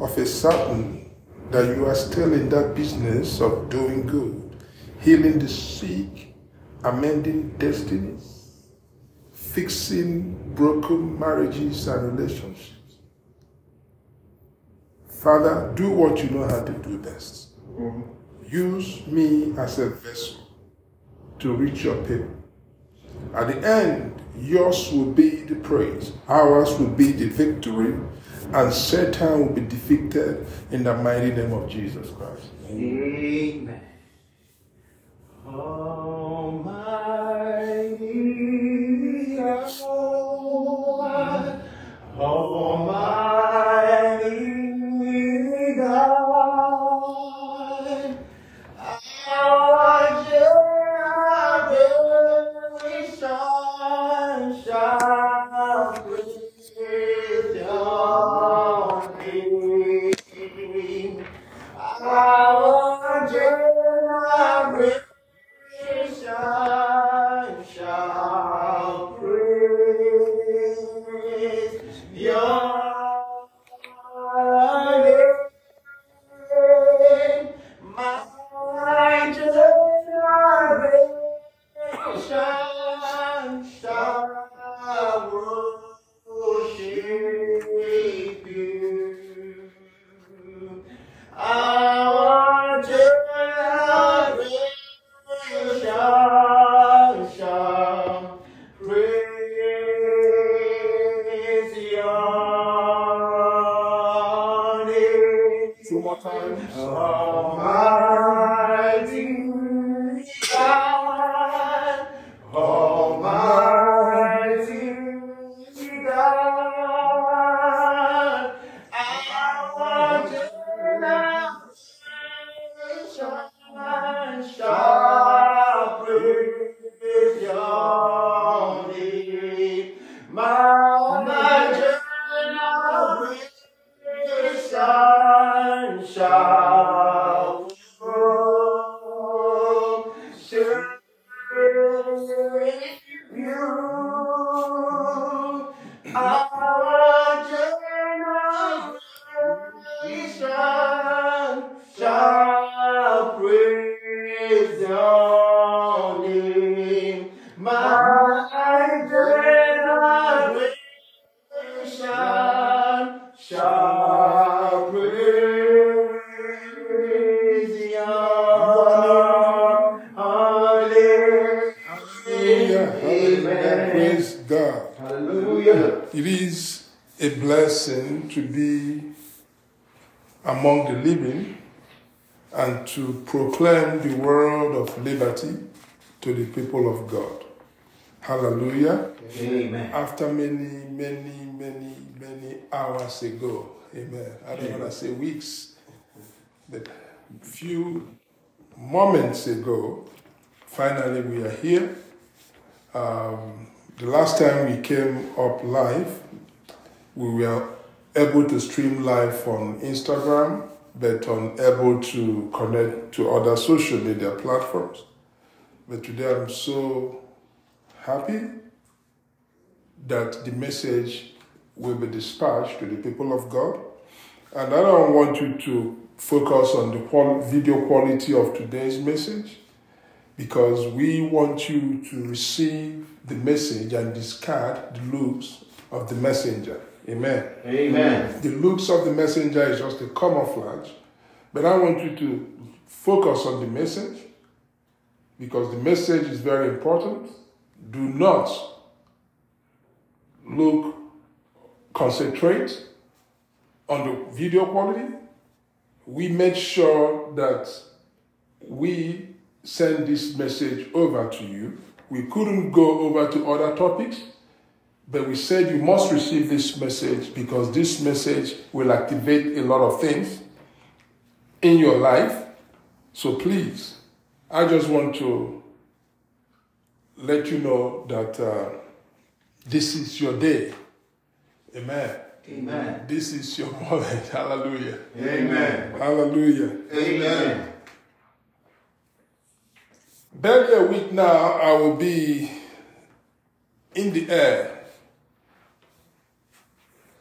of a sudden that you are still in that business of doing good, healing the sick, amending destinies, fixing broken marriages and relationships. Father, do what you know how to do best. Use me as a vessel to reach your people. At the end, yours will be the praise, ours will be the victory and Satan will be defeated in the mighty name of Jesus Christ. Amen. Almighty God, proclaim the world of liberty to the people of God. Hallelujah. Amen. After many, many, many, many hours ago. Amen. I don't want to say weeks, but few moments ago, finally we are here. Um, the last time we came up live, we were able to stream live on Instagram but unable to connect to other social media platforms. But today I'm so happy that the message will be dispatched to the people of God. And I don't want you to focus on the video quality of today's message because we want you to receive the message and discard the looks of the messenger. Amen. Amen. The looks of the messenger is just a camouflage, but I want you to focus on the message because the message is very important. Do not look, concentrate on the video quality. We made sure that we send this message over to you. We couldn't go over to other topics, but we said you must receive this message because this message will activate a lot of things in your life. So please, I just want to let you know that uh, this is your day. Amen. Amen. This is your moment. Hallelujah. Amen. Hallelujah. Amen. Barely a week now, I will be in the air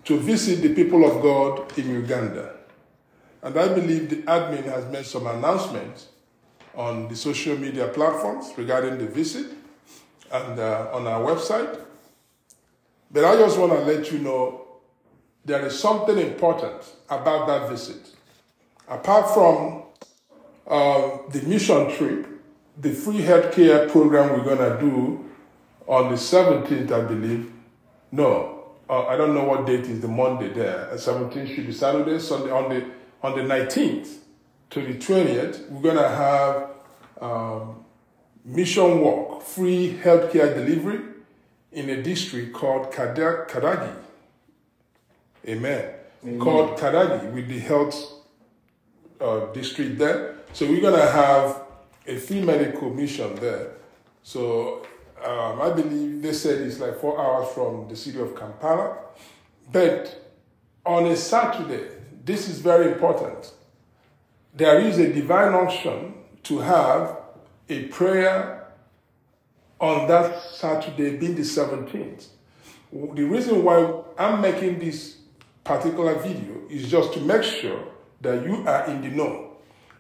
to visit the people of God in Uganda. And I believe the admin has made some announcements on the social media platforms regarding the visit and uh, on our website. But I just want to let you know there is something important about that visit. Apart from uh, the mission trip, the free healthcare program we're going to do on the 17th, I believe. No, uh, I don't know what date is the Monday there. Uh, 17th should be Saturday, Sunday. On the, on the 19th to the 20th, we're going to have um, mission work, free healthcare delivery in a district called Kada- Kadagi. Amen. Called Kadagi with the health uh, district there. So we're going to have a free medical mission there. So um, I believe they said it's like four hours from the city of Kampala. But on a Saturday, this is very important. There is a divine unction to have a prayer on that Saturday, being the 17th. The reason why I'm making this particular video is just to make sure that you are in the know.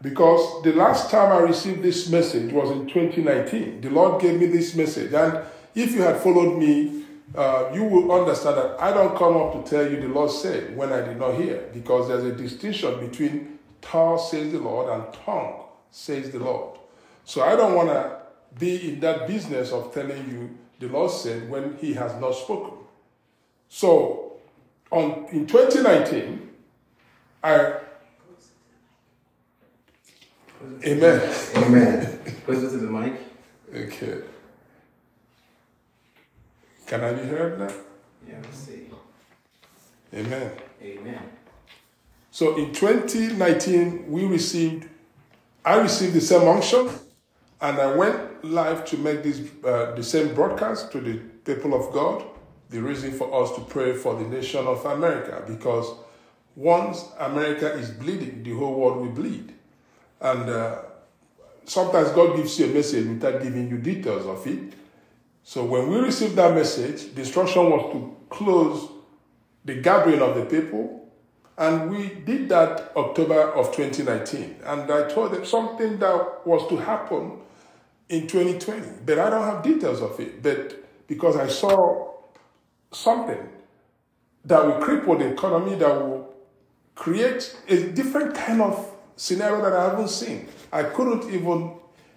Because the last time I received this message was in 2019. The Lord gave me this message. And if you had followed me, uh, you will understand that I don't come up to tell you the Lord said when I did not hear. Because there's a distinction between tongue says the Lord and tongue says the Lord. So I don't want to be in that business of telling you the Lord said when He has not spoken. So on, in 2019, I Amen. Amen. Closer to the mic. Okay. Can I be heard now? Yeah, let's see. Amen. Amen. So in 2019, we received, I received the same unction, and I went live to make this uh, the same broadcast to the people of God. The reason for us to pray for the nation of America, because once America is bleeding, the whole world will bleed. And uh, sometimes God gives you a message without giving you details of it. So when we received that message, the instruction was to close the gathering of the people. And we did that October of 2019. And I told them something that was to happen in 2020. But I don't have details of it. But because I saw something that will cripple the economy, that will create a different kind of scenario that I haven't seen. I couldn't even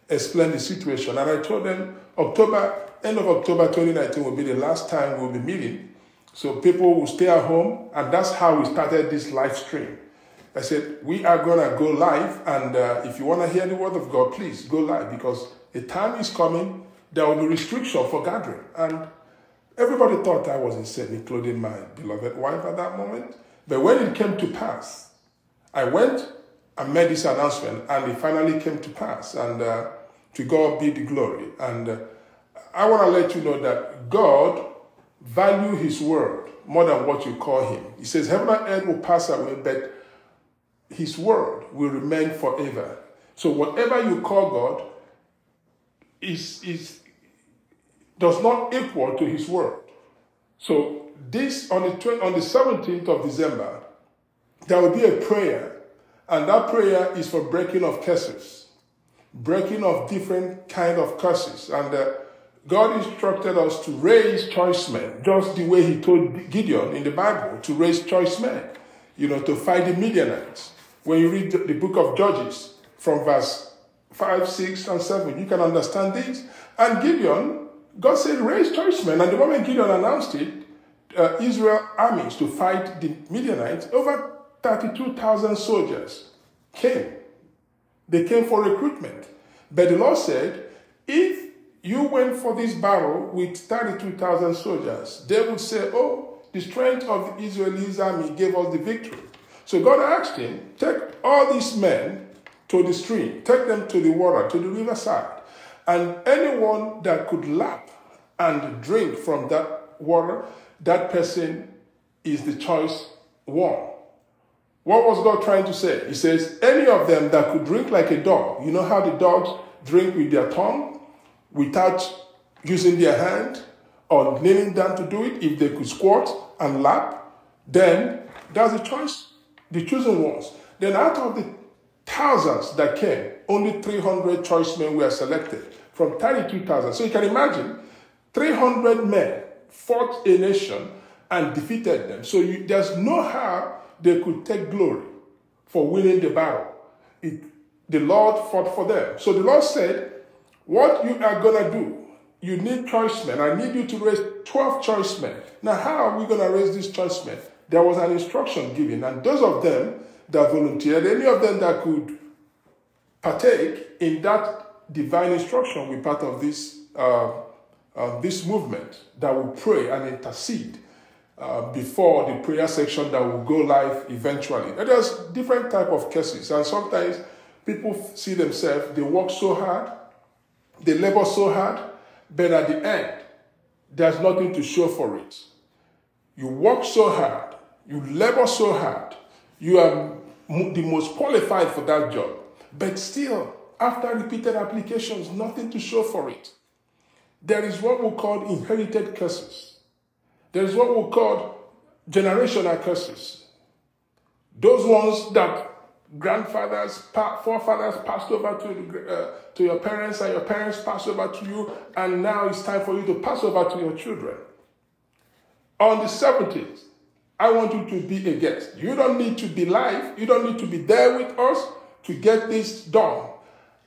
explain the situation. And I told them October, end of October 2019 will be the last time we'll be meeting. So people will stay at home. And that's how we started this live stream. I said, we are going to go live. And uh, if you want to hear the word of God, please go live because a time is coming, there will be restriction for gathering. And everybody thought I was insane, including my beloved wife at that moment. But when it came to pass, I went and made this announcement, and it finally came to pass. And uh, to God be the glory. And uh, I want to let you know that God value His word more than what you call Him. He says, Heaven and earth will pass away, but His word will remain forever. So whatever you call God is, is does not equal to His word. So this on the 20, on the 17th of December, there will be a prayer, and that prayer is for breaking of curses, breaking of different kind of curses, and uh, God instructed us to raise choice men, just the way He told Gideon in the Bible to raise choice men, you know, to fight the Midianites. When you read the book of Judges from verse 5, 6, and 7, you can understand this. And Gideon, God said, raise choice men. And the moment Gideon announced it, uh, Israel armies to fight the Midianites, over 32,000 soldiers came. They came for recruitment. But the Lord said, if you went for this battle with 32,000 soldiers, they would say, oh, the strength of the Israelis army gave us the victory. So God asked him, take all these men to the stream, take them to the water, to the riverside, and anyone that could lap and drink from that water, that person is the choice one. What was God trying to say? He says, any of them that could drink like a dog, you know how the dogs drink with their tongue without using their hand or kneeling down to do it, if they could squat and lap, then that's a choice, the chosen ones. Then out of the thousands that came, only 300 choice men were selected from 32,000. So you can imagine 300 men fought a nation and defeated them. So you, there's no how they could take glory for winning the battle. It, the Lord fought for them. So the Lord said, What you are going to do, you need choice men. I need you to raise 12 choice men. Now, how are we going to raise these choice men? There was an instruction given, and those of them that volunteered, any of them that could partake in that divine instruction, were part of this, uh, uh, this movement that will pray and intercede uh, before the prayer section that will go live eventually. And there's different type of cases, and sometimes people see themselves, they work so hard, they labor so hard, but at the end, there's nothing to show for it. You work so hard, you labor so hard, you are the most qualified for that job, but still, after repeated applications, nothing to show for it. There is what we call inherited curses. There is what we call generational curses. Those ones that grandfathers, forefathers passed over to, uh, to your parents, and your parents passed over to you, and now it's time for you to pass over to your children. On the 17th, I want you to be a guest. You don't need to be live, you don't need to be there with us to get this done.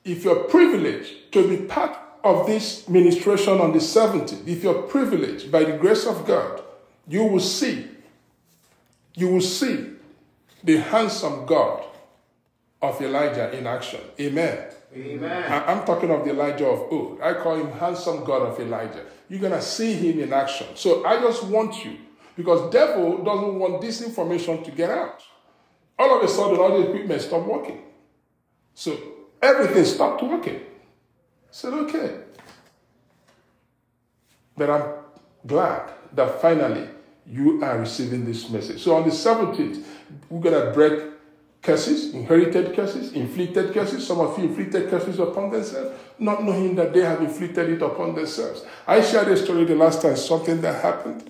If you're privileged to be part of this ministration on the 17th, if you're privileged by the grace of God, you will see, you will see the handsome God of Elijah in action. Amen. Amen. I- I'm talking of the Elijah of old. I call him handsome God of Elijah. You're gonna see him in action. So I just want you, because devil doesn't want this information to get out. All of a sudden, all the equipment stopped working. So everything stopped working. Said, okay. But I'm glad that finally you are receiving this message. So on the 17th, we're gonna break curses, inherited curses, inflicted curses. Some of you inflicted curses upon themselves, not knowing that they have inflicted it upon themselves. I shared a story the last time, something that happened.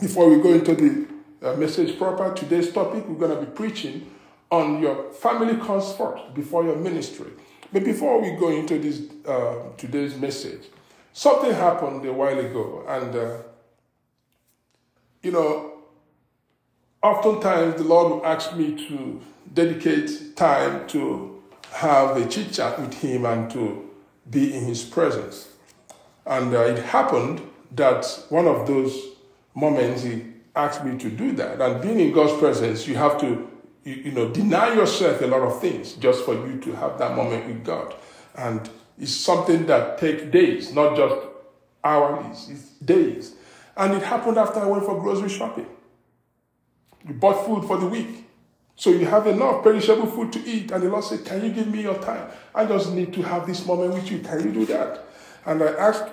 Before we go into the uh, message proper, today's topic, we're going to be preaching on your family comes first before your ministry. But before we go into this uh, today's message, something happened a while ago, and uh, you know, oftentimes the Lord will ask me to dedicate time to have a chit chat with Him and to be in His presence. And uh, it happened that one of those moments He asked me to do that. And being in God's presence, you have to, you, you know, deny yourself a lot of things just for you to have that moment with God. And it's something that takes days, not just hours, it's days. And it happened after I went for grocery shopping. You bought food for the week. So you have enough perishable food to eat. And the Lord said, Can you give me your time? I just need to have this moment with you. Can you do that? And I asked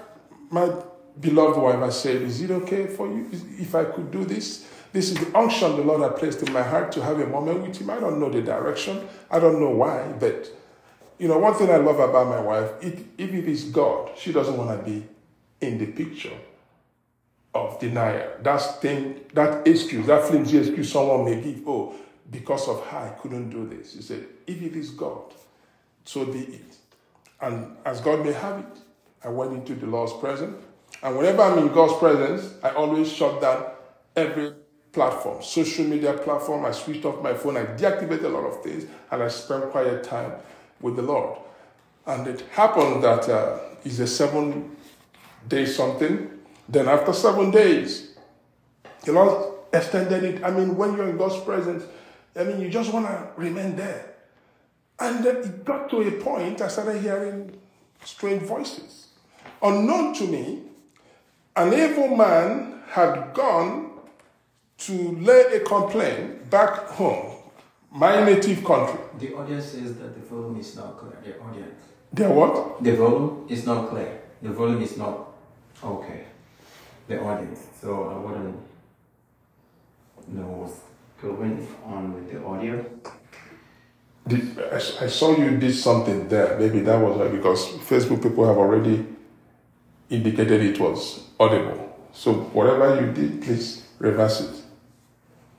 my beloved wife, I said, Is it okay for you if I could do this? This is the unction the Lord had placed in my heart to have a moment with Him. I don't know the direction, I don't know why, but you know, one thing I love about my wife, if, if it is God, she doesn't want to be in the picture of denial. That's thing, that excuse, that flimsy excuse someone may give. Oh, because of her, I couldn't do this. He said, if it is God, so be it. And as God may have it, I went into the Lord's presence. And whenever I'm in God's presence, I always shut down every platform, social media platform. I switched off my phone. I deactivated a lot of things, and I spent quiet time with the Lord. And it happened that uh, it's a seven day something. Then after seven days, the Lord extended it. I mean, when you're in God's presence, I mean, you just want to remain there. And it got to a point, I started hearing strange voices. Unknown to me, an evil man had gone to lay a complaint back home, my native country. The audience says that the volume is not clear. The audience. The what? The volume is not clear. The volume is not okay. The audience. So I wouldn't know what's going on with the audio. Did, I, I saw you did something there. Maybe that was right because Facebook people have already indicated it was audible. So whatever you did, please reverse it.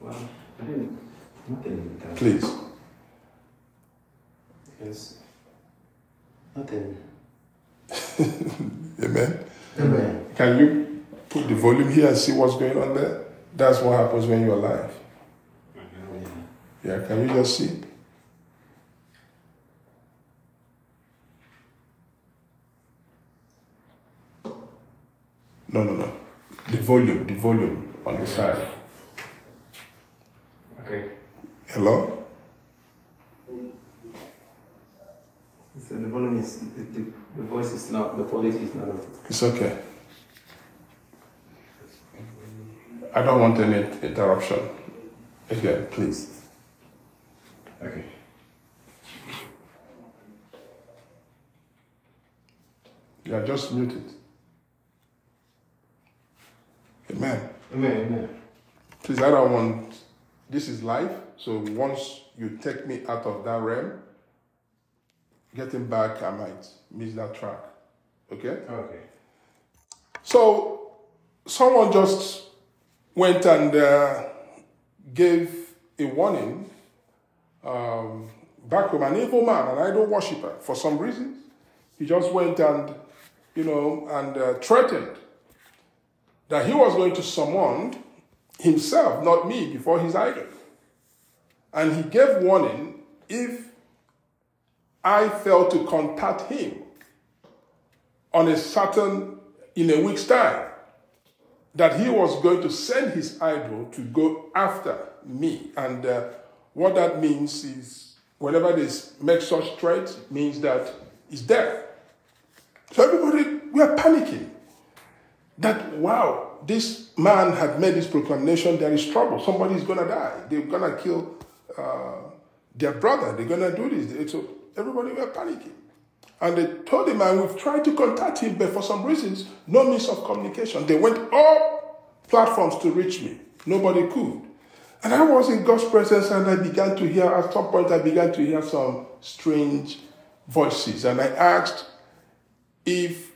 Well, I didn't. Nothing. Please. Yes. Nothing. Amen. Amen. Can you put the volume here and see what's going on there? That's what happens when you're live. Yeah. Yeah, can you just see? No, no, no. The volume, the volume on the side. Okay. Hello? So the volume is the, the, the voice is not the quality is not. It's okay. I don't want any interruption. Again, please. Okay. You are just muted. Amen. Amen. Amen. Please, I don't want. This is life. So once you take me out of that realm, getting back, I might miss that track. Okay? Okay. So someone just went and uh, gave a warning um, back home, an evil man, an idol worshiper, for some reason. He just went and, you know, and uh, threatened that he was going to summon himself, not me, before his idol. And he gave warning if I failed to contact him on a certain, in a week's time, that he was going to send his idol to go after me. And uh, what that means is, whenever they make such threats, means that it's death. So everybody, we are panicking. That, wow, this man had made this proclamation, there is trouble. Somebody is going to die. They're going to kill uh, their brother. They're going to do this. So everybody were panicking. And they told the man, we've tried to contact him, but for some reasons, no means of communication. They went all platforms to reach me. Nobody could. And I was in God's presence and I began to hear, at some point, I began to hear some strange voices. And I asked if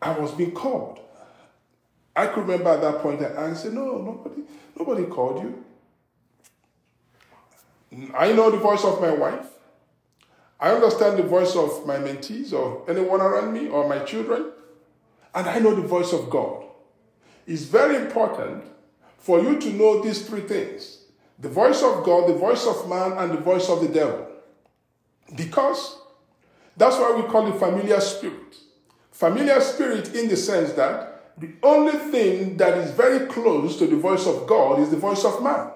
I was being called. I could remember at that point that I said, No, nobody, nobody called you. I know the voice of my wife. I understand the voice of my mentees or anyone around me or my children. And I know the voice of God. It's very important for you to know these three things the voice of God, the voice of man, and the voice of the devil. Because that's why we call it familiar spirit. Familiar spirit in the sense that the only thing that is very close to the voice of God is the voice of man.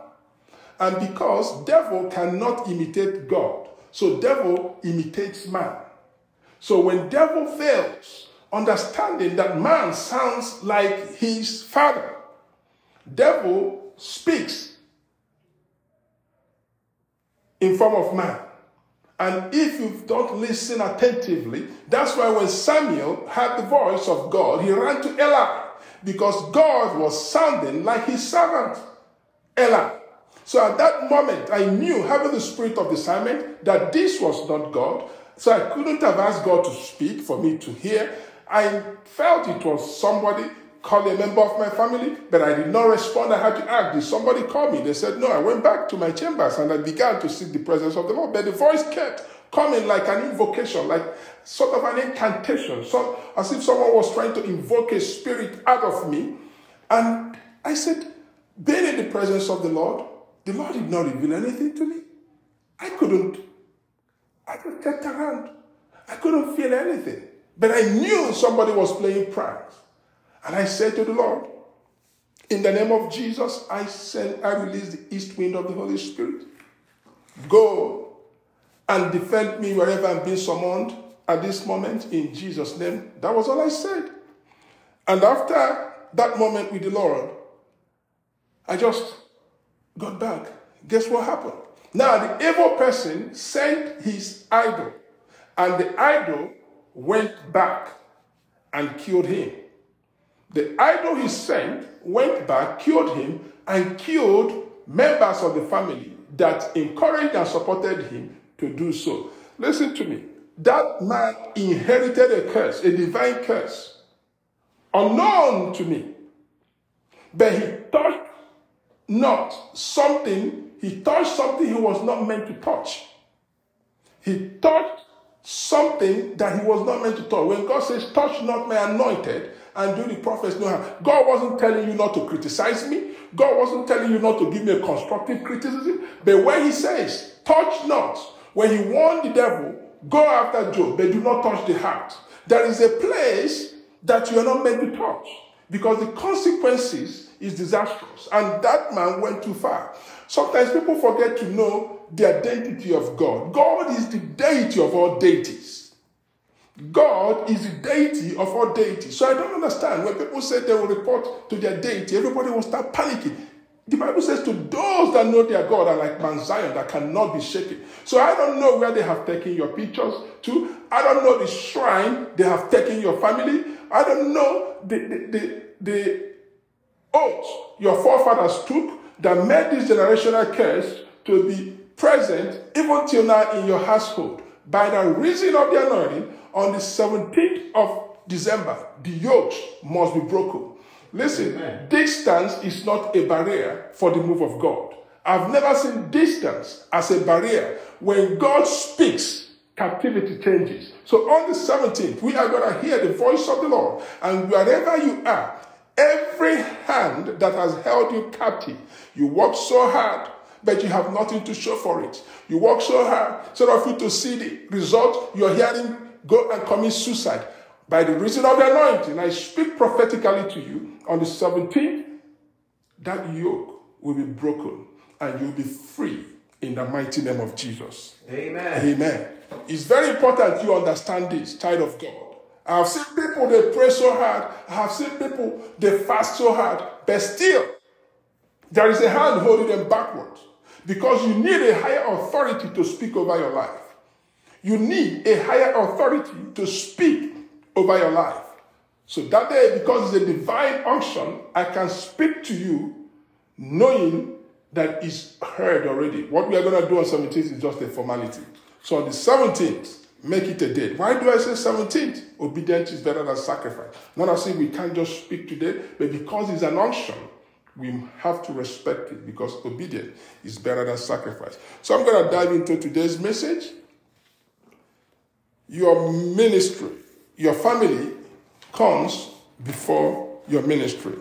And because devil cannot imitate God, so devil imitates man. So when devil fails, understanding that man sounds like his father, devil speaks in form of man. And if you don't listen attentively, that's why when Samuel heard the voice of God, he ran to Eli because God was sounding like his servant, Eli. So at that moment, I knew, having the spirit of discernment, that this was not God. So I couldn't have asked God to speak for me to hear. I felt it was somebody call a member of my family, but I did not respond. I had to ask, did somebody call me? They said, no. I went back to my chambers and I began to seek the presence of the Lord. But the voice kept coming like an invocation, like sort of an incantation, so, as if someone was trying to invoke a spirit out of me. And I said, being in the presence of the Lord, the Lord did not reveal anything to me. I couldn't. I just checked around. I couldn't feel anything. But I knew somebody was playing pranks. And I said to the Lord, in the name of Jesus, I send, I release the east wind of the Holy Spirit. Go and defend me wherever I'm being summoned at this moment in Jesus' name. That was all I said. And after that moment with the Lord, I just got back. Guess what happened? Now, the evil person sent his idol, and the idol went back and killed him. The idol he sent went back, killed him, and killed members of the family that encouraged and supported him to do so. Listen to me. That man inherited a curse, a divine curse, unknown to me. But he touched not something, he touched something he was not meant to touch. He touched something that he was not meant to touch. When God says, Touch not my anointed, and do the prophets no harm. God wasn't telling you not to criticize me. God wasn't telling you not to give me a constructive criticism. But when he says, touch not, when he warned the devil, go after Job, but do not touch the heart. There is a place that you are not meant to touch because the consequences is disastrous. And that man went too far. Sometimes people forget to know the identity of God. God is the deity of all deities. God is the deity of all deities. So I don't understand when people say they will report to their deity, everybody will start panicking. The Bible says to those that know their God are like Mount Zion that cannot be shaken. So I don't know where they have taken your pictures to. I don't know the shrine they have taken your family. I don't know the, the, the, the oath your forefathers took that made this generational curse to be present even till now in your household. By the reason of the anointing, on the 17th of December, the yoke must be broken. Listen, Amen. distance is not a barrier for the move of God. I've never seen distance as a barrier. When God speaks, captivity changes. So on the 17th, we are going to hear the voice of the Lord. And wherever you are, every hand that has held you captive, you work so hard, but you have nothing to show for it. You work so hard, so of you to see the result, you're hearing go and commit suicide. By the reason of the anointing, I speak prophetically to you on the 17th, that yoke will be broken and you'll be free in the mighty name of Jesus. Amen. Amen. It's very important you understand this, child of God. I have seen people, they pray so hard. I have seen people, they fast so hard, but still, there is a hand holding them backwards because you need a higher authority to speak over your life. You need a higher authority to speak over your life. So that day, because it's a divine unction, I can speak to you knowing that it's heard already. What we are going to do on 17th is just a formality. So on the 17th, make it a date. Why do I say 17th? Obedience is better than sacrifice. Not as if we can't just speak today, but because it's an unction, we have to respect it because obedience is better than sacrifice. So I'm going to dive into today's message your ministry, your family comes before your ministry.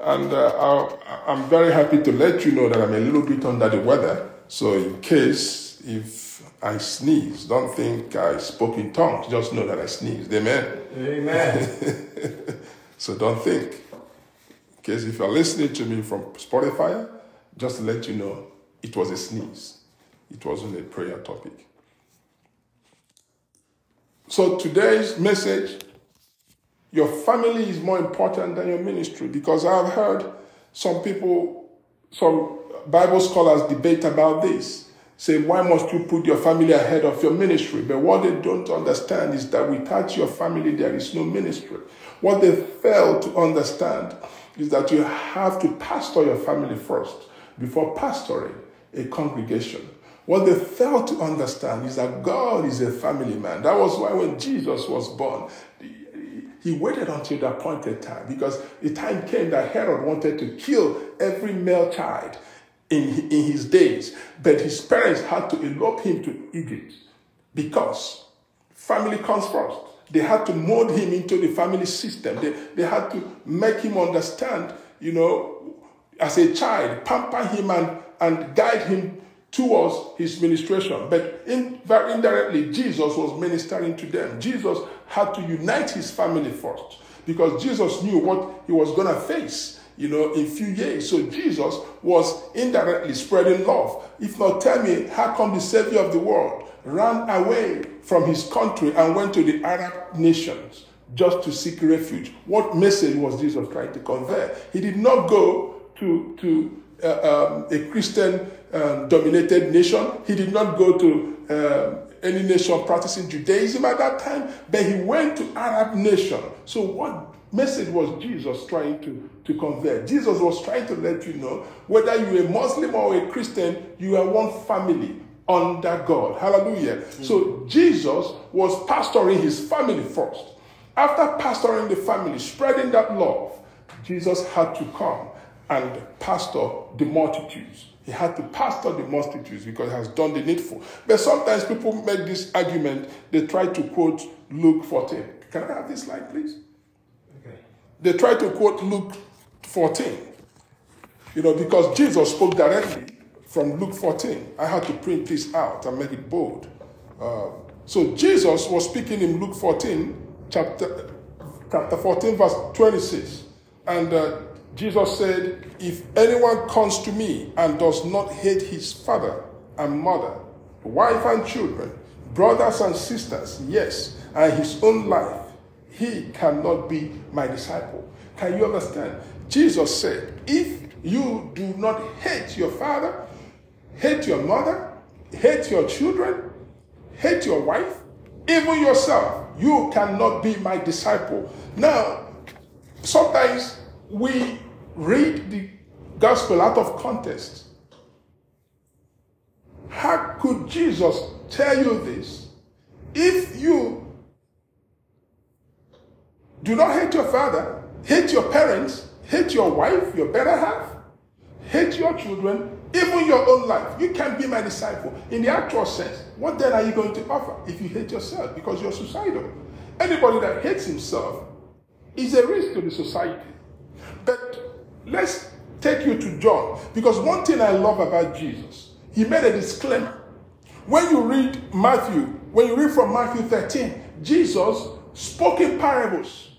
And uh, I'm very happy to let you know that I'm a little bit under the weather. So, in case if I sneeze, don't think I spoke in tongues. Just know that I sneezed. Amen. Amen. so, don't think. In case if you're listening to me from Spotify, just to let you know, it was a sneeze. It wasn't a prayer topic. So today's message your family is more important than your ministry because I've heard some people, some Bible scholars debate about this. Say, why must you put your family ahead of your ministry? But what they don't understand is that without your family, there is no ministry. What they fail to understand is that you have to pastor your family first before pastoring a congregation. What they fail to understand is that God is a family man. That was why when Jesus was born, he waited until the appointed time because the time came that Herod wanted to kill every male child in, in his days. But his parents had to elope him to Egypt because family comes first. They had to mold him into the family system. They, they had to make him understand, you know, as a child, pamper him and, and guide him towards his ministration. But in, very indirectly, Jesus was ministering to them. Jesus had to unite his family first because Jesus knew what he was going to face, you know, in few years. So Jesus was indirectly spreading love. If not, tell me, how come the Savior of the world ran away from his country and went to the Arab nations just to seek refuge? What message was Jesus trying to convey? He did not go to, to uh, um, a Christian um, dominated nation. He did not go to um, any nation practicing Judaism at that time, but he went to Arab nation. So what message was Jesus trying to, to convey? Jesus was trying to let you know whether you're a Muslim or a Christian, you are one family under God. Hallelujah. Mm-hmm. So Jesus was pastoring his family first. After pastoring the family, spreading that love, Jesus had to come and pastor the multitudes. He had to pastor the multitudes because he has done the needful. But sometimes people make this argument, they try to quote Luke 14. Can I have this slide, please? Okay. They try to quote Luke 14. You know, because Jesus spoke directly from Luke 14. I had to print this out and make it bold. Uh, so Jesus was speaking in Luke 14, chapter, chapter 14, verse 26. And uh, Jesus said, If anyone comes to me and does not hate his father and mother, wife and children, brothers and sisters, yes, and his own life, he cannot be my disciple. Can you understand? Jesus said, If you do not hate your father, hate your mother, hate your children, hate your wife, even yourself, you cannot be my disciple. Now, sometimes we read the gospel out of context. How could Jesus tell you this if you do not hate your father, hate your parents, hate your wife, your better half, hate your children, even your own life? You can't be my disciple. In the actual sense, what then are you going to offer if you hate yourself because you're suicidal? Anybody that hates himself is a risk to the society. Let's take you to John. Because one thing I love about Jesus, he made a disclaimer. When you read Matthew, when you read from Matthew 13, Jesus spoke in parables.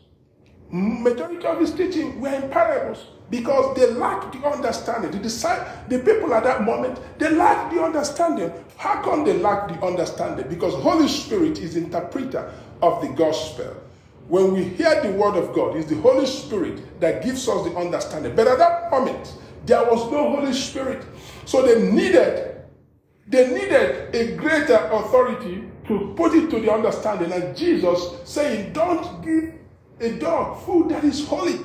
Majority of his teaching were in parables because they lacked the understanding. The, disciples, the people at that moment, they lacked the understanding. How come they lack the understanding? Because Holy Spirit is interpreter of the gospel. When we hear the word of God, it's the Holy Spirit that gives us the understanding. But at that moment, there was no Holy Spirit. So they needed, they needed a greater authority to put it to the understanding. And Jesus saying, Don't give a dog food that is holy.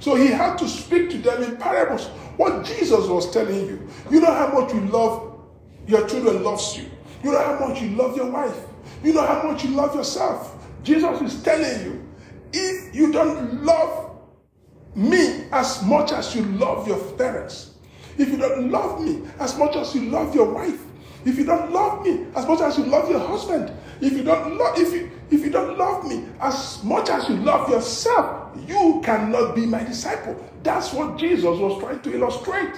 So he had to speak to them in parables. What Jesus was telling you, you know how much you love your children loves you. You know how much you love your wife. You know how much you love yourself. Jesus is telling you, if you don't love me as much as you love your parents, if you don't love me as much as you love your wife, if you don't love me as much as you love your husband, if you don't love if you if you don't love me as much as you love yourself, you cannot be my disciple. That's what Jesus was trying to illustrate.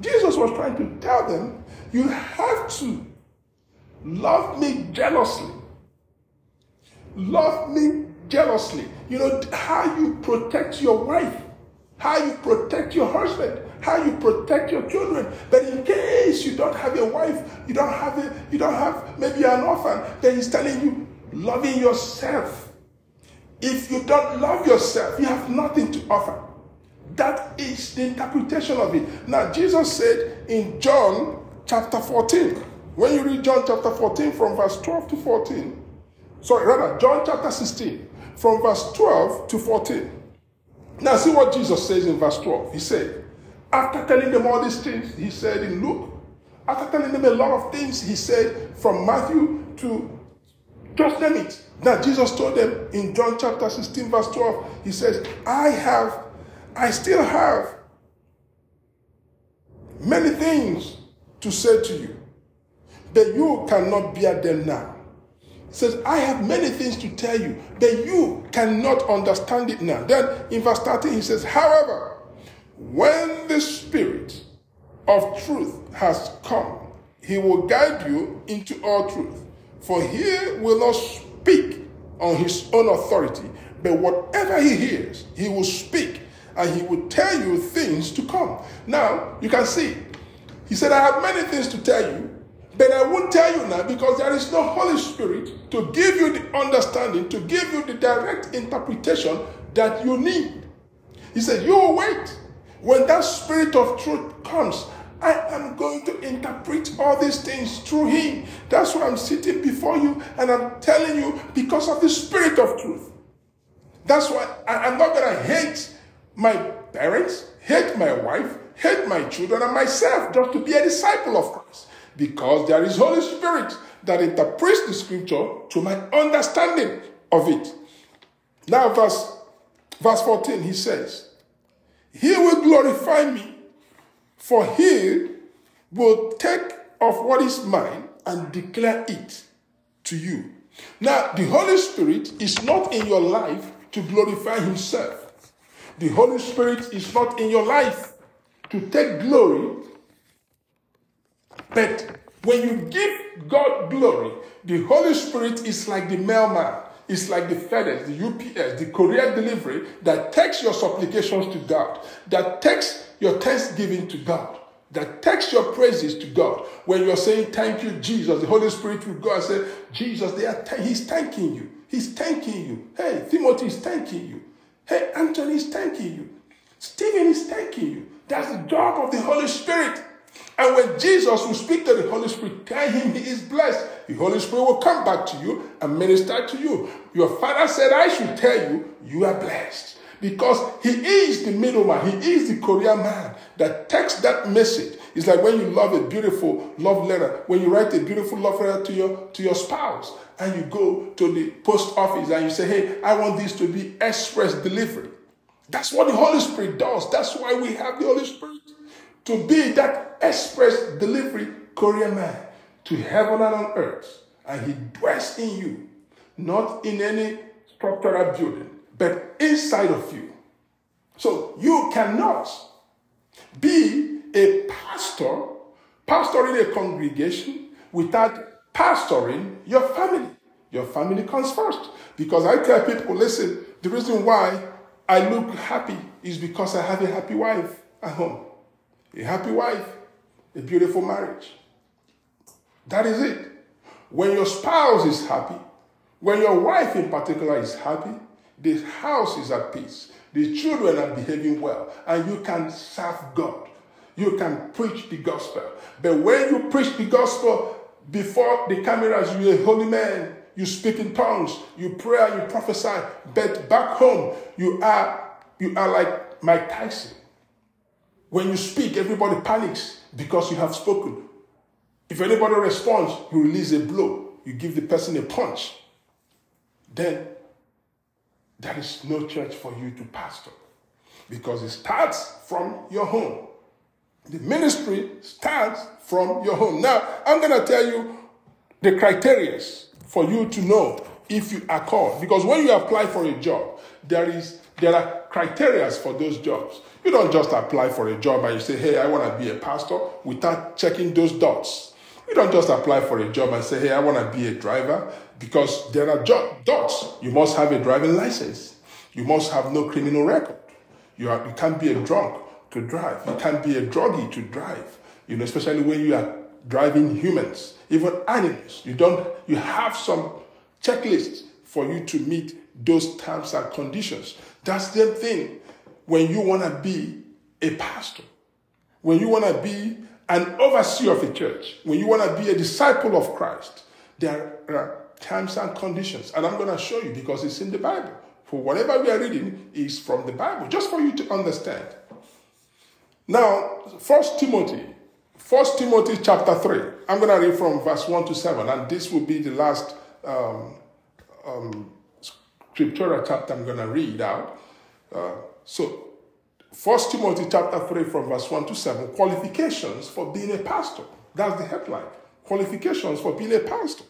Jesus was trying to tell them, you have to love me jealously Love me jealously. You know, how you protect your wife, how you protect your husband, how you protect your children. But in case you don't have a wife, you don't have a, you don't have maybe an orphan, then he's telling you, loving yourself. If you don't love yourself, you have nothing to offer. That is the interpretation of it. Now, Jesus said in John chapter 14, when you read John chapter 14 from verse 12 to 14, sorry, rather, John chapter 16 from verse 12 to 14. Now, see what Jesus says in verse 12. He said, after telling them all these things, he said in Luke, after telling them a lot of things, he said from Matthew to just name it. Now, Jesus told them in John chapter 16, verse 12, he says, I have, I still have many things to say to you, but you cannot bear them now. Says, I have many things to tell you, but you cannot understand it now. Then in verse 13, he says, However, when the Spirit of truth has come, he will guide you into all truth. For he will not speak on his own authority, but whatever he hears, he will speak and he will tell you things to come. Now, you can see, he said, I have many things to tell you, but I won't tell you now because there is no Holy Spirit to give you the understanding, to give you the direct interpretation that you need. He said, You wait. When that Spirit of truth comes, I am going to interpret all these things through Him. That's why I'm sitting before you and I'm telling you because of the Spirit of truth. That's why I, am not going to hate my parents, hate my wife, hate my children, and myself just to be a disciple of Christ. Because there is Holy Spirit that interprets the scripture to my understanding of it. Now, verse, verse 14, he says, He will glorify me for he will take of what is mine and declare it to you. Now, the Holy Spirit is not in your life to glorify himself. The Holy Spirit is not in your life to take glory. But when you give God glory, the Holy Spirit is like the mailman, it's like the FedEx, the UPS, the courier delivery that takes your supplications to God, that takes your thanksgiving to God, that takes your praises to God. When you're saying, Thank you, Jesus, the Holy Spirit will go and say, Jesus, they are th- He's thanking you. He's thanking you. Hey, Timothy is thanking you. Hey, Anthony is thanking you. Stephen is thanking you. That's the job of the Holy Spirit. And when Jesus will speak to the Holy Spirit, tell him he is blessed. The Holy Spirit will come back to you and minister to you. Your father said, I should tell you, you are blessed. Because he is the middleman, he is the courier man that takes that message. It's like when you love a beautiful love letter, when you write a beautiful love letter to your to your spouse, and you go to the post office and you say, Hey, I want this to be express delivery. That's what the Holy Spirit does. That's why we have the Holy Spirit to be that express delivery courier man to heaven and on earth. And he dwells in you, not in any structural building, but inside of you. So you cannot be a pastor, pastoring a congregation without pastoring your family. Your family comes first. Because I tell people, listen, the reason why I look happy is because I have a happy wife at home. A happy wife, a beautiful marriage. That is it. When your spouse is happy, when your wife in particular is happy, the house is at peace. The children are behaving well. And you can serve God. You can preach the gospel. But when you preach the gospel before the cameras, you're a holy man. You speak in tongues. You pray you prophesy. But back home, you are, you are like Mike Tyson. When you speak, everybody panics because you have spoken. If anybody responds, you release a blow. You give the person a punch. Then there is no church for you to pastor because it starts from your home. The ministry starts from your home. Now, I'm going to tell you the criteria for you to know if you are called. Because when you apply for a job, there is there are criteria for those jobs. You don't just apply for a job and you say, "Hey, I want to be a pastor," without checking those dots. You don't just apply for a job and say, "Hey, I want to be a driver," because there are dots. You must have a driving license. You must have no criminal record. You, are, you can't be a drunk to drive. You can't be a druggie to drive. You know, especially when you are driving humans, even animals. You don't. You have some checklist for you to meet those terms and conditions. That's the thing when you want to be a pastor, when you want to be an overseer of a church, when you want to be a disciple of Christ, there are terms and conditions. And I'm going to show you because it's in the Bible. For whatever we are reading is from the Bible, just for you to understand. Now, First Timothy, First Timothy chapter 3. I'm going to read from verse 1 to 7, and this will be the last um, um, scriptural chapter I'm going to read out. Uh, so, First Timothy chapter 3 from verse 1 to 7, qualifications for being a pastor. That's the headline. Qualifications for being a pastor.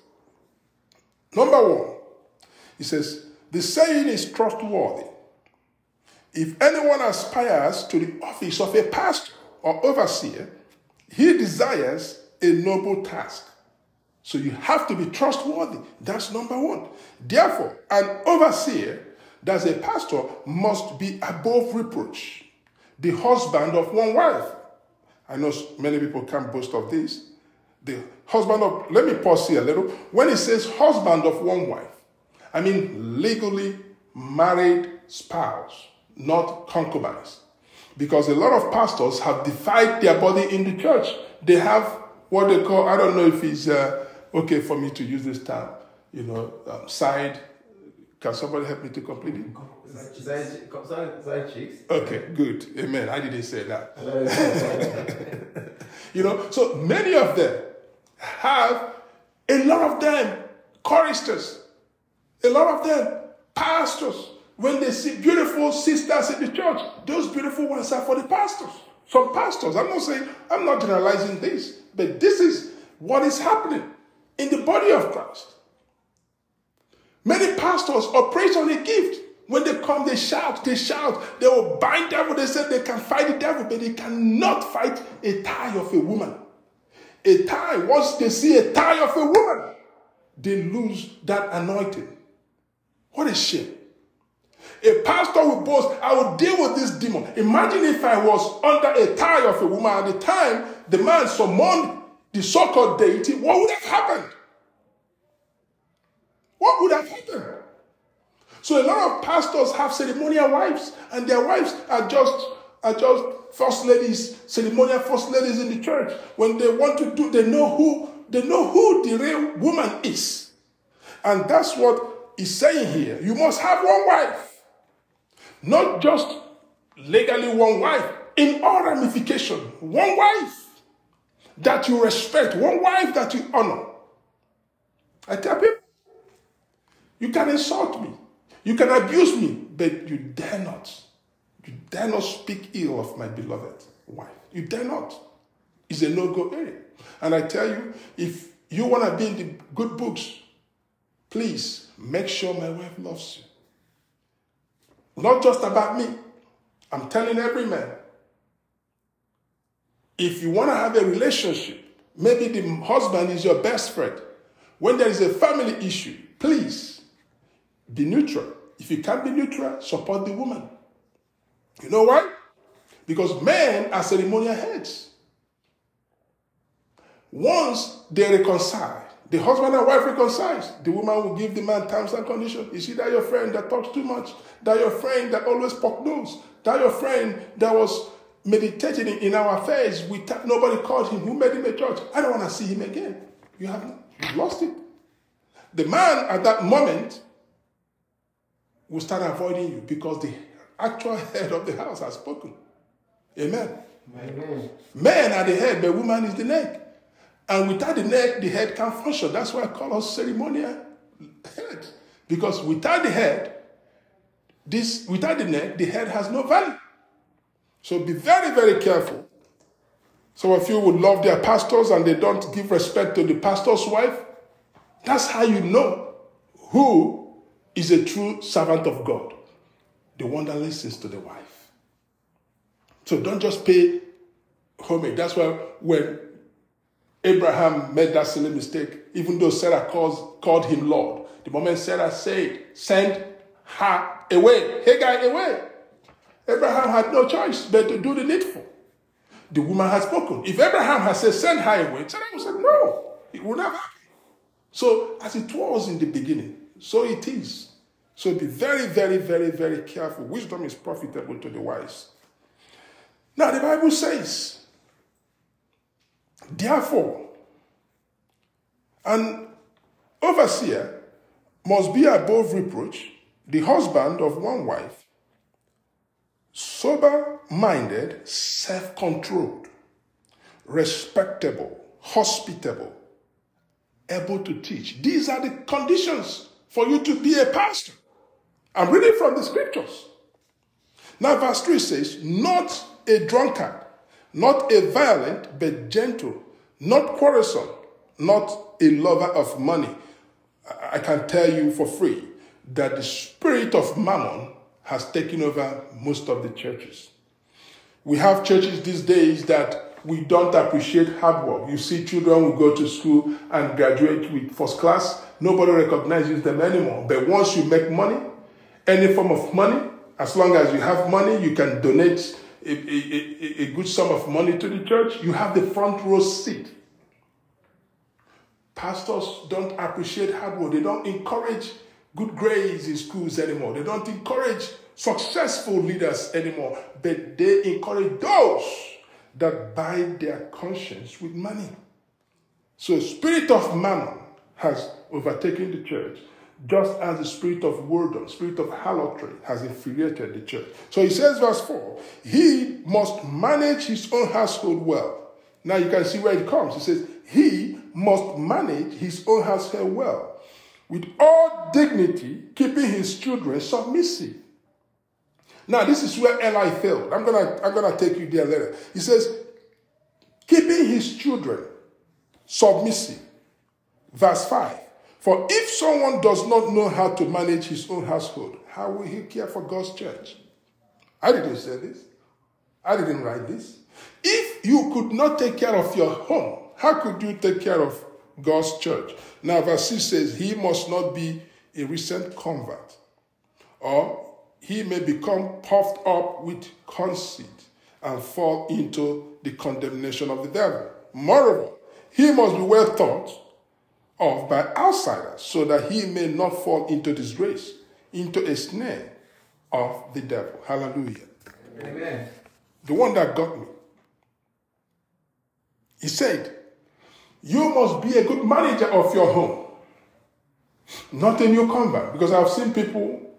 Number one, he says, the saying is trustworthy. If anyone aspires to the office of a pastor or overseer, he desires a noble task. So you have to be trustworthy. That's number one. Therefore, an overseer, that's a pastor, must be above reproach, the husband of one wife. I know many people can't boast of this. The husband of, let me pause here a little. When it says husband of one wife, I mean legally married spouse, not concubines. Because a lot of pastors have defied their body in the church. They have what they call, I don't know if it's uh, okay for me to use this term, you know, um, side. Can somebody help me to complete it? Side, side, side chicks. Okay, good. Amen. I didn't say that. you know, so many of them have a lot of them choristers, a lot of them pastors. When they see beautiful sisters in the church, those beautiful ones are for the pastors. Some pastors, I'm not saying, I'm not generalizing this, but this is what is happening in the body of Christ. Many pastors operate on a gift. When they come, they shout, they shout, they will bind devil. They say they can fight the devil, but they cannot fight a tie of a woman. A tie, once they see a tie of a woman, they lose that anointing. What a shame. A pastor will boast, I will deal with this demon. Imagine if I was under a tie of a woman at the time the man summoned the so called deity, what would have happened? What would have happened? So a lot of pastors have ceremonial wives, and their wives are just are just first ladies, ceremonial first ladies in the church. When they want to do, they know who they know who the real woman is, and that's what he's saying here. You must have one wife, not just legally one wife. In all ramification, one wife that you respect, one wife that you honor. I tell people, you can insult me, you can abuse me, but you dare not. You dare not speak ill of my beloved wife. You dare not. It's a no go area. And I tell you, if you want to be in the good books, please make sure my wife loves you. Not just about me. I'm telling every man. If you want to have a relationship, maybe the husband is your best friend. When there is a family issue, please be neutral. If you can't be neutral, support the woman. You know why? Because men are ceremonial heads. Once they reconcile, the husband and wife reconciles, the woman will give the man terms and conditions. Is see that your friend that talks too much? That your friend that always poke nose? That your friend that was meditating in our affairs without nobody called him? Who made him a judge? I don't want to see him again. You have lost it. The man at that moment will start avoiding you because the actual head of the house has spoken. Amen. Amen. Men are the head, but woman is the neck. And without the neck, the head can't function. That's why I call us ceremonial head. Because without the head, this without the neck, the head has no value. So be very, very careful. Some of you would love their pastors and they don't give respect to the pastor's wife. That's how you know who is a true servant of God. The one that listens to the wife. So don't just pay homage. That's why when Abraham made that silly mistake, even though Sarah calls, called him Lord, the moment Sarah said, send her away, Hagar away, Abraham had no choice but to do the needful. The woman had spoken. If Abraham had said, send her away, Sarah would say, no, it would never happen. So, as it was in the beginning, so it is. So, be very, very, very, very careful. Wisdom is profitable to the wise. Now, the Bible says, therefore, an overseer must be above reproach, the husband of one wife, sober minded, self controlled, respectable, hospitable, able to teach. These are the conditions for you to be a pastor. I'm reading from the scriptures. Now, verse 3 says, Not a drunkard, not a violent, but gentle, not quarrelsome, not a lover of money. I can tell you for free that the spirit of mammon has taken over most of the churches. We have churches these days that we don't appreciate hard work. You see children who go to school and graduate with first class, nobody recognizes them anymore. But once you make money, any form of money, as long as you have money, you can donate a, a, a, a good sum of money to the church, you have the front row seat. Pastors don't appreciate hard work. They don't encourage good grades in schools anymore. They don't encourage successful leaders anymore. But they encourage those that buy their conscience with money. So, spirit of mammon has overtaken the church, just as the spirit of whoredom, spirit of harlotry has infuriated the church. So he says, verse 4, he must manage his own household well. Now you can see where it comes. He says, he must manage his own household well, with all dignity, keeping his children submissive. Now, this is where Eli failed. I'm gonna, I'm gonna take you there later. He says, keeping his children submissive. Verse 5. For if someone does not know how to manage his own household, how will he care for God's church? I didn't say this. I didn't write this. If you could not take care of your home, how could you take care of God's church? Now, verse 6 says, He must not be a recent convert, or he may become puffed up with conceit and fall into the condemnation of the devil. Moreover, he must be well thought of by outsiders so that he may not fall into disgrace, into a snare of the devil. Hallelujah. Amen. The one that got me. He said, You must be a good manager of your home, not a new convert. Because I've seen people,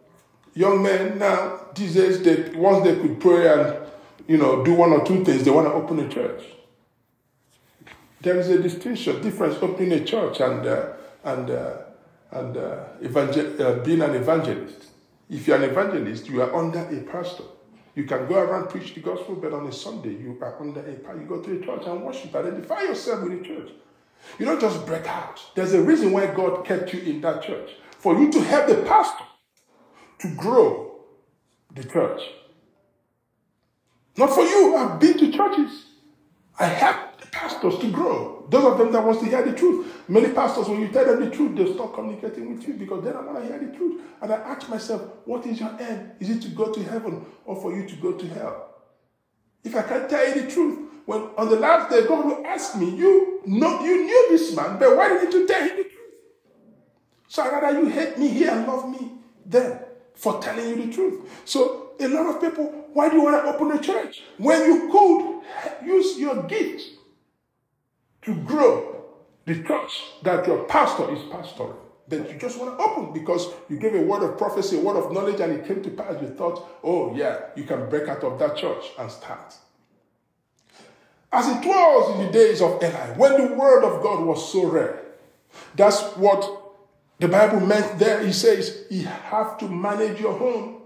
young men now, these days, they, once they could pray and you know, do one or two things, they want to open a church. There is a distinction, difference opening a church and uh, and uh, and uh, evangel- uh, being an evangelist. If you're an evangelist, you are under a pastor. You can go around preach the gospel, but on a Sunday you are under a pastor. You go to a church and worship. Identify yourself with the church. You don't just break out. There's a reason why God kept you in that church for you to help the pastor to grow the church. Not for you. I've been to churches. I help the pastors to grow. Those of them that wants to hear the truth. Many pastors, when you tell them the truth, they stop communicating with you because they don't want to hear the truth. And I ask myself, what is your end? Is it to go to heaven or for you to go to hell? If I can't tell you the truth, when on the last day God will ask me, you know you knew this man, but why didn't you tell him the truth? So I rather you hate me here and love me then for telling you the truth. So a lot of people, why do you want to open a church? When you could use your gift to grow the church that your pastor is pastoring. But you just want to open because you gave a word of prophecy, a word of knowledge, and it came to pass. You thought, oh, yeah, you can break out of that church and start. As it was in the days of Eli, when the word of God was so rare, that's what the Bible meant there. He says, you have to manage your home.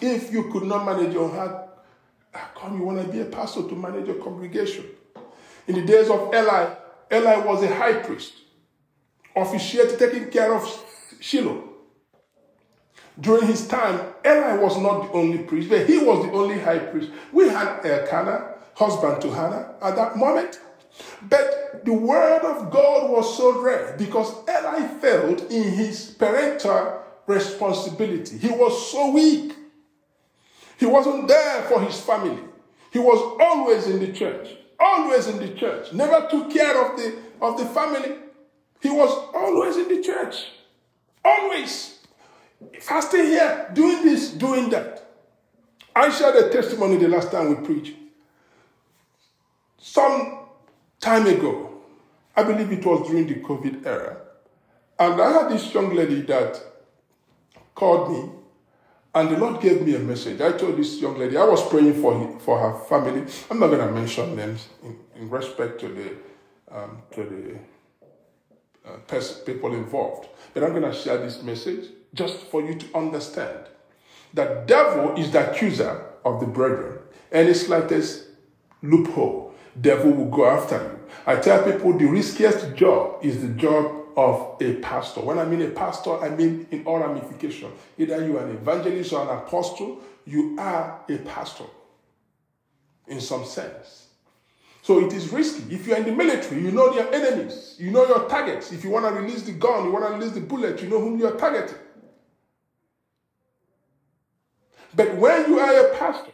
If you could not manage your heart, how come you want to be a pastor to manage your congregation? In the days of Eli, Eli was a high priest, officiated taking care of Shiloh. During his time, Eli was not the only priest, but he was the only high priest. We had Elkanah, husband to Hannah, at that moment. But the word of God was so rare because Eli failed in his parental responsibility. He was so weak. He wasn't there for his family. He was always in the church, always in the church, never took care of the, of the family. He was always in the church. Always. Fasting here, doing this, doing that. I shared a testimony the last time we preached. Some time ago, I believe it was during the COVID era, and I had this young lady that called me, and the Lord gave me a message. I told this young lady, I was praying for, him, for her family. I'm not going to mention names in, in respect to the, um, to the uh, people involved, but I'm going to share this message just for you to understand that devil is the accuser of the brethren. Any slightest loophole, devil will go after you. I tell people the riskiest job is the job of a pastor. When I mean a pastor, I mean in all ramification. Either you are an evangelist or an apostle, you are a pastor in some sense. So it is risky. If you're in the military, you know your enemies, you know your targets. If you want to release the gun, you want to release the bullet, you know whom you are targeting. But when you are a pastor,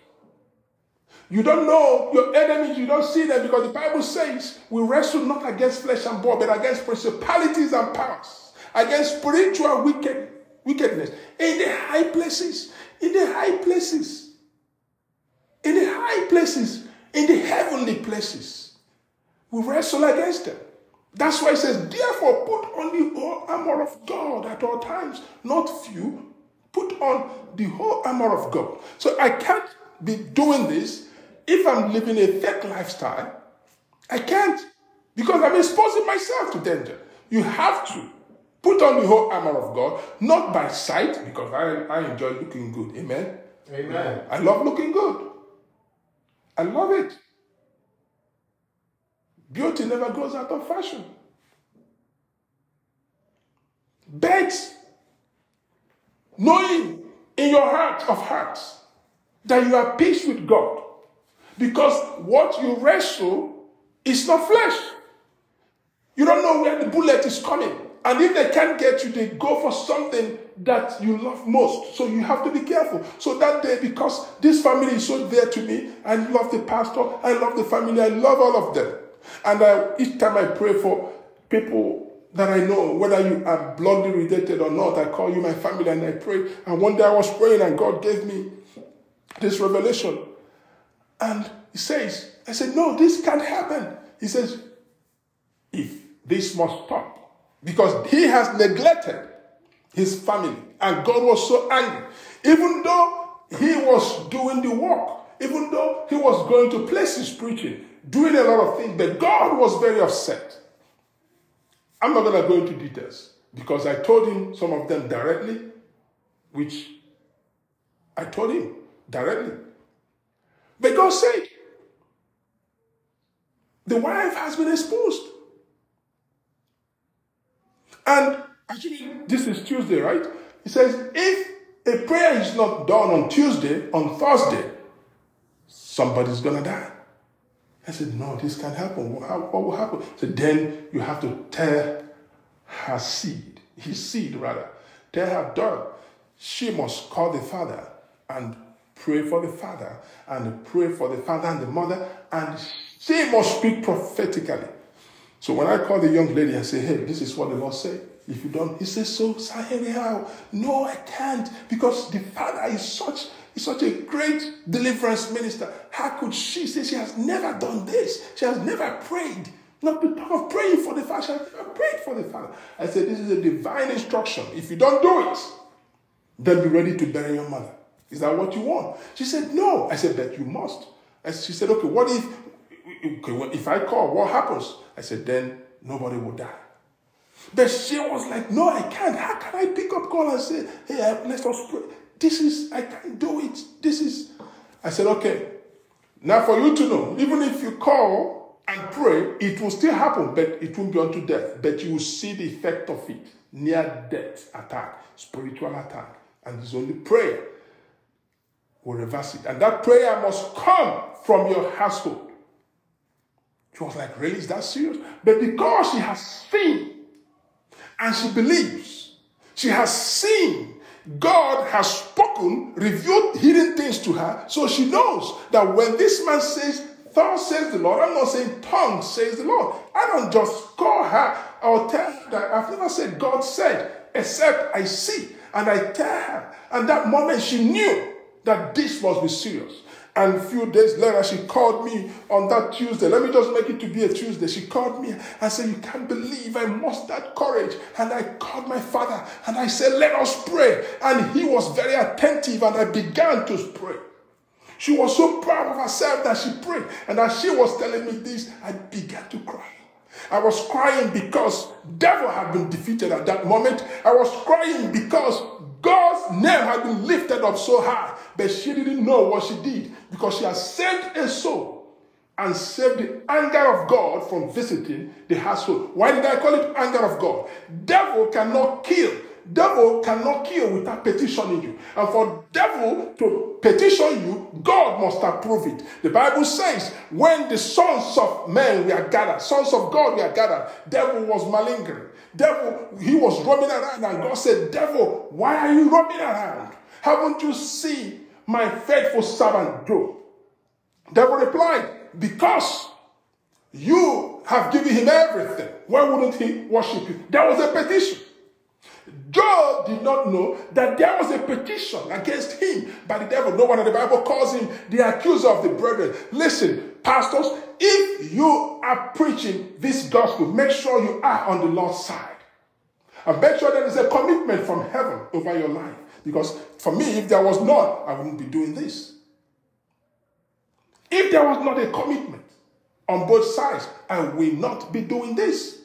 you don't know your enemies, you don't see them because the Bible says we wrestle not against flesh and blood, but against principalities and powers, against spiritual wicked, wickedness in the high places, in the high places, in the high places, in the heavenly places. We wrestle against them. That's why it says, therefore, put on the whole armor of God at all times, not few. Put on the whole armor of God. So I can't be doing this if I'm living a fake lifestyle, I can't because I'm exposing myself to danger. You have to put on the whole armor of God, not by sight, because I, I enjoy looking good. Amen. Amen. I love looking good. I love it. Beauty never goes out of fashion. Bet knowing in your heart of hearts that you are peace with God because what you wrestle is not flesh. You don't know where the bullet is coming. And if they can't get you, they go for something that you love most. So you have to be careful. So that day, because this family is so dear to me, I love the pastor, I love the family, I love all of them. And I, each time I pray for people that I know, whether you are bloodly related or not, I call you my family and I pray. And one day I was praying and God gave me this revelation. And he says, I said, no, this can't happen. He says, if this must stop, because he has neglected his family, and God was so angry, even though he was doing the work, even though he was going to places preaching, doing a lot of things, but God was very upset. I'm not going to go into details because I told him some of them directly, which I told him directly. But God said, the wife has been exposed. And actually, this is Tuesday, right? He says, if a prayer is not done on Tuesday, on Thursday, somebody's gonna die. I said, no, this can't happen. What, will happen? So then you have to tear her seed, his seed rather, tear her daughter, she must call the father and pray for the father and pray for the father and the mother, and she must speak prophetically. So when I call the young lady and say, hey, this is what the Lord said, if you don't, he says, so, how? No, I can't, because the father is such, is such a great deliverance minister. How could she say she has never done this? She has never prayed. Not to talk of praying for the father. She has never prayed for the father. I said, this is a divine instruction. If you don't do it, then be ready to bury your mother. Is that what you want? She said, No. I said, But you must. And she said, Okay, what if if I call, what happens? I said, Then nobody will die. But she was like, No, I can't. How can I pick up call and say, Hey, let's us pray? This is, I can't do it. This is. I said, Okay. Now, for you to know, even if you call and pray, it will still happen, but it won't be unto death. But you will see the effect of it near death attack, spiritual attack. And it's only prayer will reverse it. And that prayer must come from your household. She was like, Really? Is that serious? But because she has seen and she believes, she has seen God has spoken, revealed hidden things to her, so she knows that when this man says, Thus says the Lord, I'm not saying tongue says the Lord. I don't just call her or tell her that I've never said God said, except I see and I tell her. And that moment she knew that this must be serious. And a few days later, she called me on that Tuesday. Let me just make it to be a Tuesday. She called me and said, You can't believe I mustered courage. And I called my father and I said, Let us pray. And he was very attentive and I began to pray. She was so proud of herself that she prayed. And as she was telling me this, I began to cry. I was crying because devil had been defeated at that moment. I was crying because God's name had been lifted up so high, but she didn't know what she did because she has saved a soul and saved the anger of God from visiting the household. Why did I call it anger of God? Devil cannot kill. Devil cannot kill without petitioning you. And for devil to petition you, God must approve it. The Bible says, when the sons of men were gathered, sons of God were gathered, devil was malingering. Devil, he was roaming around, and God said, Devil, why are you roaming around? Haven't you seen my faithful servant Job? Devil replied, Because you have given him everything. Why wouldn't he worship you? There was a petition. Job did not know that there was a petition against him by the devil. No one in the Bible calls him the accuser of the brethren. Listen, pastors, if you are preaching this gospel, make sure you are on the Lord's side. And make sure there is a commitment from heaven over your life. Because for me, if there was not, I wouldn't be doing this. If there was not a commitment on both sides, I will not be doing this.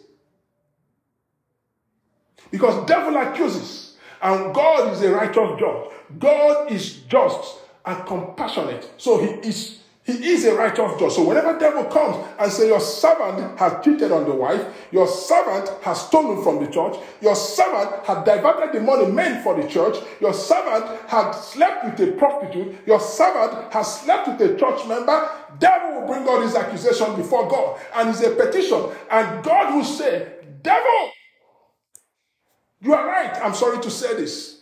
Because devil accuses, and God is a righteous judge. God is just and compassionate. So he is he is a righteous judge. So whenever devil comes and say your servant has cheated on the wife, your servant has stolen from the church, your servant had diverted the money meant for the church, your servant had slept with a prostitute, your servant has slept with a church member, devil will bring all these accusations before God. And it's a petition. And God will say, Devil, you are right. I'm sorry to say this.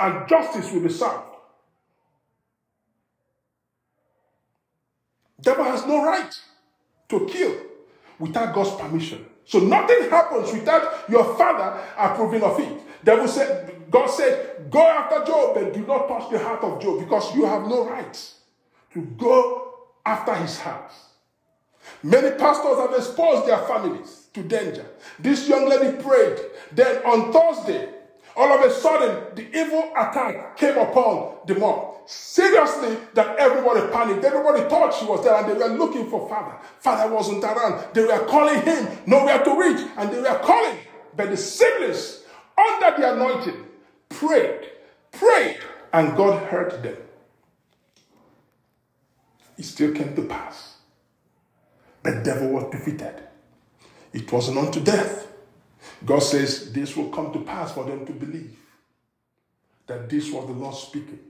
And justice will be served. Devil has no right to kill without God's permission. So nothing happens without your father approving of it. Devil said, God said, go after Job and do not touch the heart of Job because you have no right to go after his heart. Many pastors have exposed their families to danger. This young lady prayed. Then on Thursday, all of a sudden, the evil attack came upon the mom. Seriously, that everybody panicked. Everybody thought she was there and they were looking for father. Father wasn't around. They were calling him, nowhere to reach, and they were calling. But the siblings, under the anointing, prayed, prayed, and God heard them. It still came to pass. The devil was defeated. It wasn't unto death. God says this will come to pass for them to believe that this was the Lord speaking.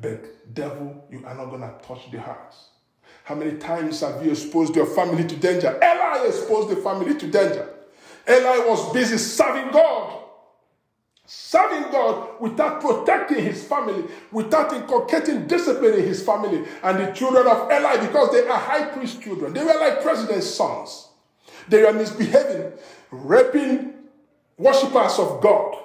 But devil, you are not to touch the hearts. How many times have you exposed your family to danger? Eli exposed the family to danger. Eli was busy serving God. Serving God without protecting his family, without inculcating discipline in his family. And the children of Eli, because they are high priest children, they were like president's sons. They were misbehaving, raping worshippers of God,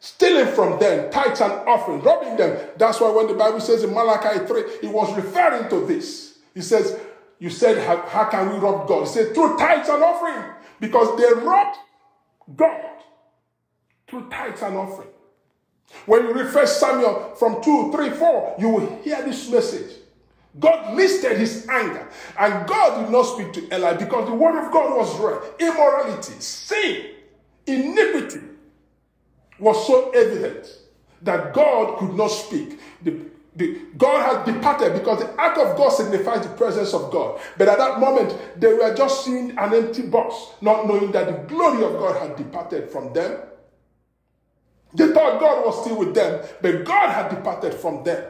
stealing from them tithes and offering, robbing them. That's why when the Bible says in Malachi 3, it was referring to this. He says, You said, How, how can we rob God? He said, Through tithes and offering, because they robbed God through tithes and offering. When you read Samuel from 2, 3, 4, you will hear this message. God listed his anger, and God did not speak to Eli because the word of God was right. Immorality, sin, iniquity was so evident that God could not speak. The, the, God had departed because the ark of God signifies the presence of God. But at that moment, they were just seeing an empty box, not knowing that the glory of God had departed from them. They thought God was still with them, but God had departed from them.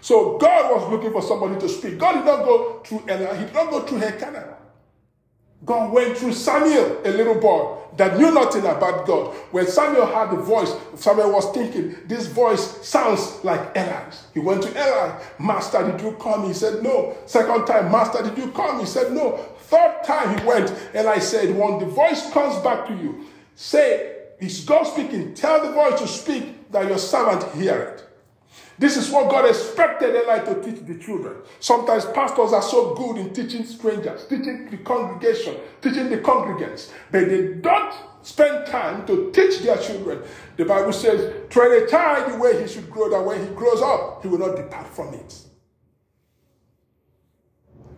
So God was looking for somebody to speak. God did not go through Eli, he did not go through Elkanah. God went through Samuel, a little boy that knew nothing about God. When Samuel heard the voice, Samuel was thinking, this voice sounds like Eli's. He went to Eli, Master, did you call me? He said, No. Second time, Master, did you call me? He said, No. Third time he went, Eli said, When the voice comes back to you, Say, is God speaking? Tell the voice to speak that your servant hear it. This is what God expected Eli to teach the children. Sometimes pastors are so good in teaching strangers, teaching the congregation, teaching the congregants, but they don't spend time to teach their children. The Bible says, train a child the way he should grow, that when he grows up, he will not depart from it.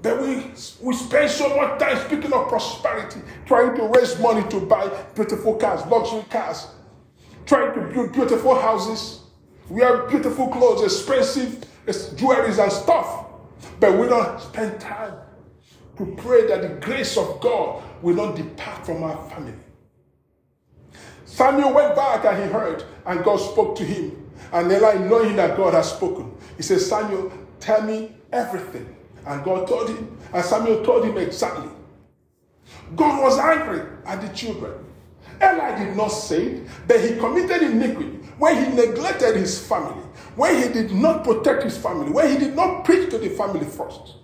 But we, we spend so much time speaking of prosperity, trying to raise money to buy beautiful cars, luxury cars, trying to build beautiful houses, wear beautiful clothes, expensive jewelries and stuff. But we don't spend time to pray that the grace of God will not depart from our family. Samuel went back and he heard, and God spoke to him. And Eli, knowing that God has spoken, he said, Samuel, tell me everything. And God told him, and Samuel told him exactly. God was angry at the children. Eli did not say it, but he committed iniquity when he neglected his family, when he did not protect his family, when he did not preach to the family first.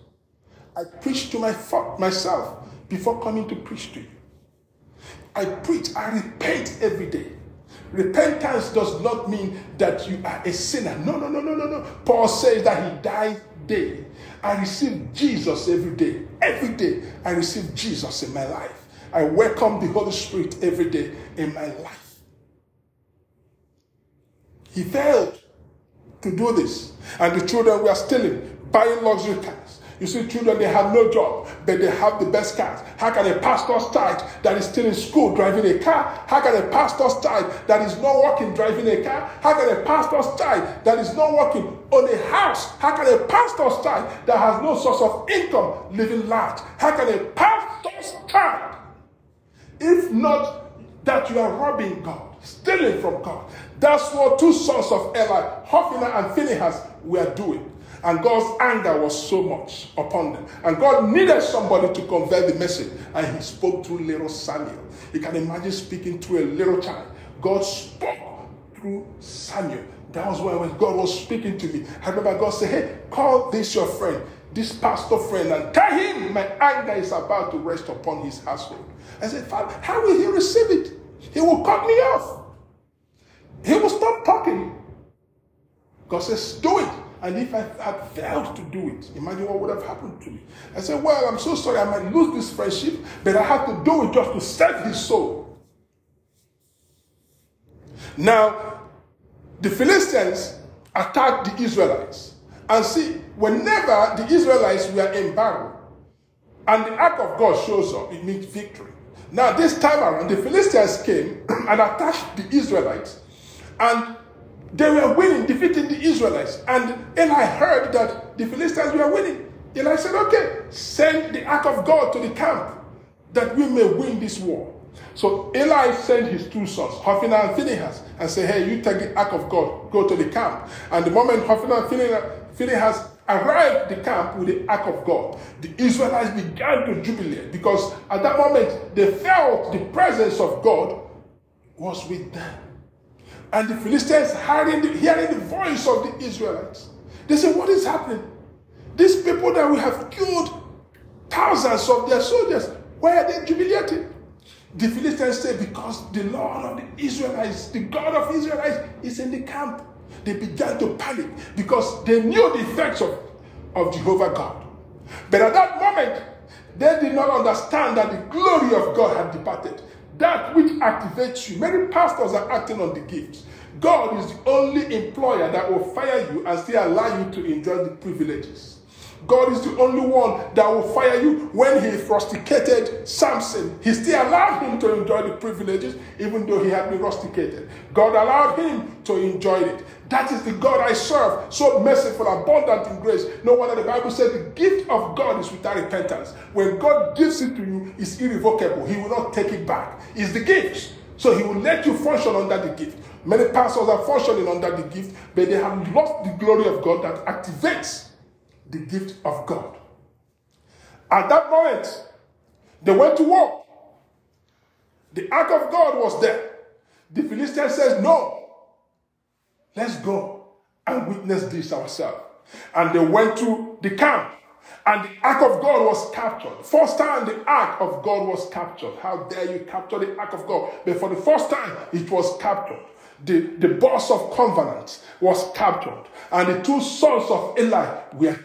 I preached to my, myself before coming to preach to you. I preach, I repent every day. Repentance does not mean that you are a sinner. No, no, no, no, no, no. Paul says that he died daily. I receive Jesus every day. Every day, I receive Jesus in my life. I welcome the Holy Spirit every day in my life. He failed to do this, and the children were stealing, buying luxury cars, you see, children, they have no job, but they have the best cars. How can a pastor's child that is still in school driving a car? How can a pastor's child that is not working driving a car? How can a pastor's child that is not working on a house? How can a pastor's child that has no source of income living large? How can a pastor's child, if not that you are robbing God, stealing from God? That's what two sons of Eli, Hophni and Phinehas, were doing. And God's anger was so much upon them. And God needed somebody to convey the message. And he spoke to little Samuel. You can imagine speaking to a little child. God spoke through Samuel. That was when God was speaking to me. I remember God said, Hey, call this your friend, this pastor friend, and tell him my anger is about to rest upon his household. I said, Father, how will he receive it? He will cut me off. He will stop talking. God says, Do it. And if I had failed to do it, imagine what would have happened to me. I said, Well, I'm so sorry, I might lose this friendship, but I have to do it just to save his soul. Now, the Philistines attacked the Israelites. And see, whenever the Israelites were in battle and the ark of God shows up, it means victory. Now, this time around, the Philistines came and attacked the Israelites. And they were winning, defeating the Israelites. And Eli heard that the Philistines were winning. Eli said, Okay, send the ark of God to the camp that we may win this war. So Eli sent his two sons, Hophni and Phinehas, and said, Hey, you take the ark of God, go to the camp. And the moment Hophni and Phinehas arrived the camp with the ark of God, the Israelites began to jubilate because at that moment they felt the presence of God was with them. And the Philistines hearing the, hearing the voice of the Israelites. They said, What is happening? These people that we have killed thousands of their soldiers, why are they jubilating? The Philistines said, Because the Lord of the Israelites, the God of Israelites, is in the camp. They began to panic because they knew the effects of, of Jehovah God. But at that moment, they did not understand that the glory of God had departed that which activates you. Many pastors are acting on the gifts. God is the only employer that will fire you and still allow you to enjoy the privileges. God is the only one that will fire you when he rusticated Samson. He still allowed him to enjoy the privileges even though he had been rusticated. God allowed him to enjoy it. That is the God I serve, so merciful, abundant in grace. No wonder the Bible says the gift of God is without repentance. When God gives it to you, it's irrevocable. He will not take it back. It's the gift. So he will let you function under the gift. Many pastors are functioning under the gift, but they have lost the glory of God that activates the gift of God. At that moment, they went to war. The ark of God was there. The Philistine says, No, let's go and witness this ourselves. And they went to the camp And the ark of God was captured. First time the ark of God was captured. How dare you capture the ark of God? But for the first time, it was captured. The, the boss of covenant was captured. And the two sons of Eli were